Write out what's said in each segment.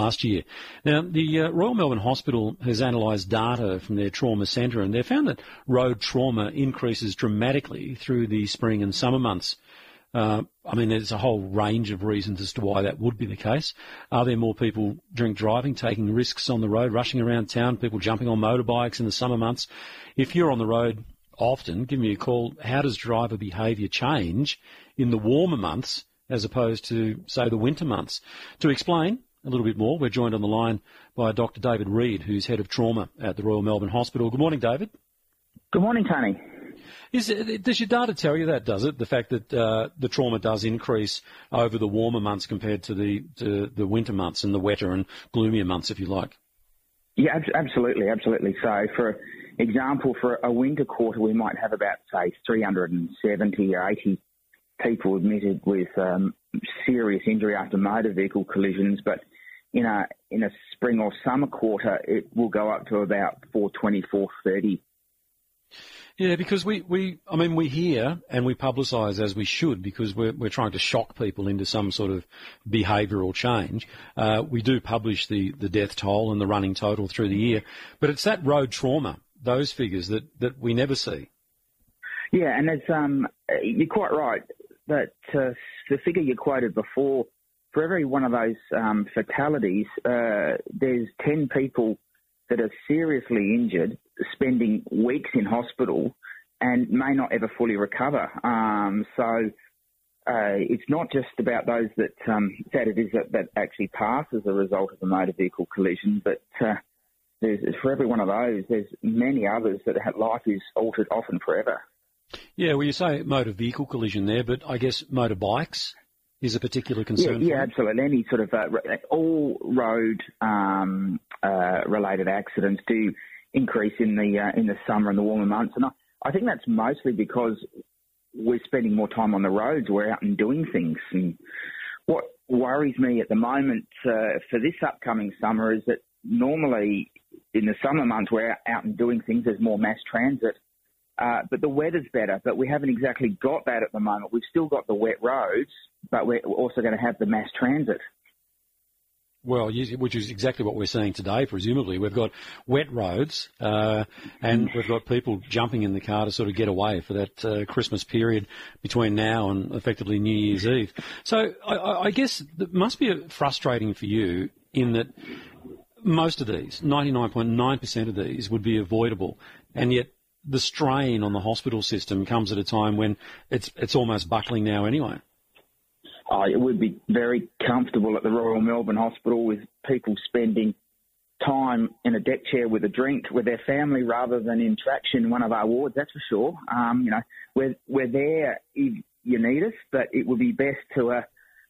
last year. Now, the uh, Royal Melbourne Hospital has analysed data from their trauma centre and they found that road trauma increases dramatically through the spring and summer months. Uh, I mean, there's a whole range of reasons as to why that would be the case. Are there more people drink driving, taking risks on the road, rushing around town, people jumping on motorbikes in the summer months? If you're on the road often, give me a call. How does driver behaviour change in the warmer months as opposed to, say, the winter months? To explain, a little bit more. We're joined on the line by Dr. David Read, who's head of trauma at the Royal Melbourne Hospital. Good morning, David. Good morning, Tony. Is, does your data tell you that? Does it the fact that uh, the trauma does increase over the warmer months compared to the to the winter months and the wetter and gloomier months, if you like? Yeah, absolutely, absolutely. So, for example, for a winter quarter, we might have about say 370 or 80 people admitted with um, serious injury after motor vehicle collisions, but in a in a spring or summer quarter, it will go up to about 420, 430 yeah, because we, we, I mean, we hear and we publicise as we should because we're, we're trying to shock people into some sort of behavioural change. Uh, we do publish the, the death toll and the running total through the year, but it's that road trauma, those figures that, that we never see. Yeah, and it's, um, you're quite right that uh, the figure you quoted before, for every one of those um, fatalities, uh, there's 10 people that are seriously injured, spending weeks in hospital, and may not ever fully recover. Um, so uh, it's not just about those that um, that it is that, that actually pass as a result of a motor vehicle collision, but uh, there's, for every one of those, there's many others that life is altered often forever. Yeah, well, you say motor vehicle collision there, but I guess motorbikes is a particular concern. Yeah, yeah absolutely. Any sort of uh, all road um, uh, related accidents do increase in the uh, in the summer and the warmer months, and I, I think that's mostly because we're spending more time on the roads. We're out and doing things. And what worries me at the moment uh, for this upcoming summer is that normally in the summer months we're out and doing things. There's more mass transit. Uh, but the weather's better, but we haven't exactly got that at the moment. We've still got the wet roads, but we're also going to have the mass transit. Well, which is exactly what we're seeing today, presumably. We've got wet roads, uh, and we've got people jumping in the car to sort of get away for that uh, Christmas period between now and effectively New Year's Eve. So I, I guess it must be frustrating for you in that most of these, 99.9% of these, would be avoidable, and yet the strain on the hospital system comes at a time when it's it's almost buckling now anyway. Oh, it would be very comfortable at the Royal Melbourne Hospital with people spending time in a deck chair with a drink with their family rather than in traction in one of our wards. That's for sure. Um, you know, we're we're there if you need us, but it would be best to uh,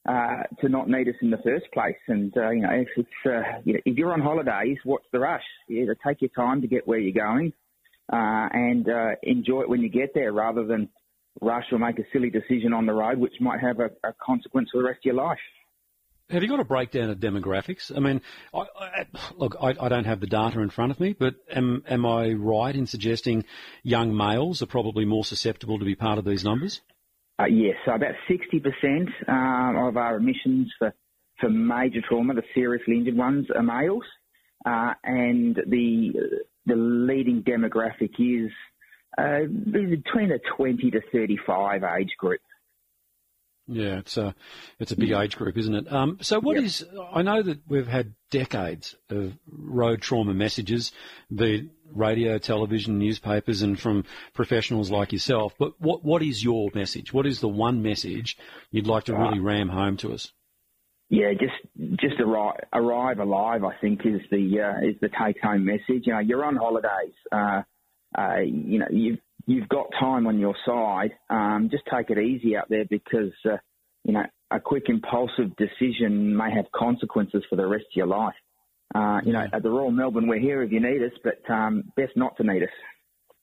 uh, to not need us in the first place. And uh, you know, if it's uh, you know, if you're on holidays, what's the rush? You take your time to get where you're going, uh, and uh, enjoy it when you get there, rather than rush or make a silly decision on the road, which might have a, a consequence for the rest of your life. Have you got a breakdown of demographics? I mean, I, I, look, I, I, don't have the data in front of me, but am, am I right in suggesting young males are probably more susceptible to be part of these numbers? Uh, yes, so about 60% uh, of our admissions for, for major trauma, the seriously injured ones, are males. Uh, and the the leading demographic is uh, between a 20 to 35 age group. Yeah, it's a it's a big age group, isn't it? Um, so, what yep. is? I know that we've had decades of road trauma messages, be it radio, television, newspapers, and from professionals like yourself. But what what is your message? What is the one message you'd like to really ram home to us? Yeah, just just arrive, arrive alive. I think is the uh, is the take home message. You know, you're on holidays. Uh, uh, you know, you've you've got time on your side. Um, just take it easy out there because uh, you know a quick impulsive decision may have consequences for the rest of your life. Uh, you know, at the Royal Melbourne, we're here if you need us, but um, best not to need us.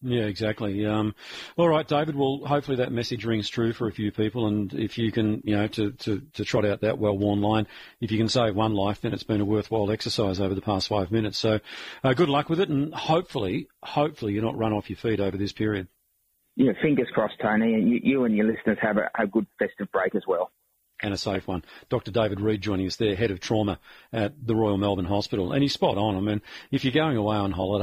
Yeah, exactly. Um, all right, David. Well, hopefully that message rings true for a few people, and if you can, you know, to, to, to trot out that well-worn line, if you can save one life, then it's been a worthwhile exercise over the past five minutes. So, uh, good luck with it, and hopefully, hopefully you're not run off your feet over this period. Yeah, fingers crossed, Tony, and you, you and your listeners have a, a good festive break as well. and a safe one. Dr. David Read joining us there, head of trauma at the Royal Melbourne Hospital. And he's spot on. I mean, if you're going away on holiday,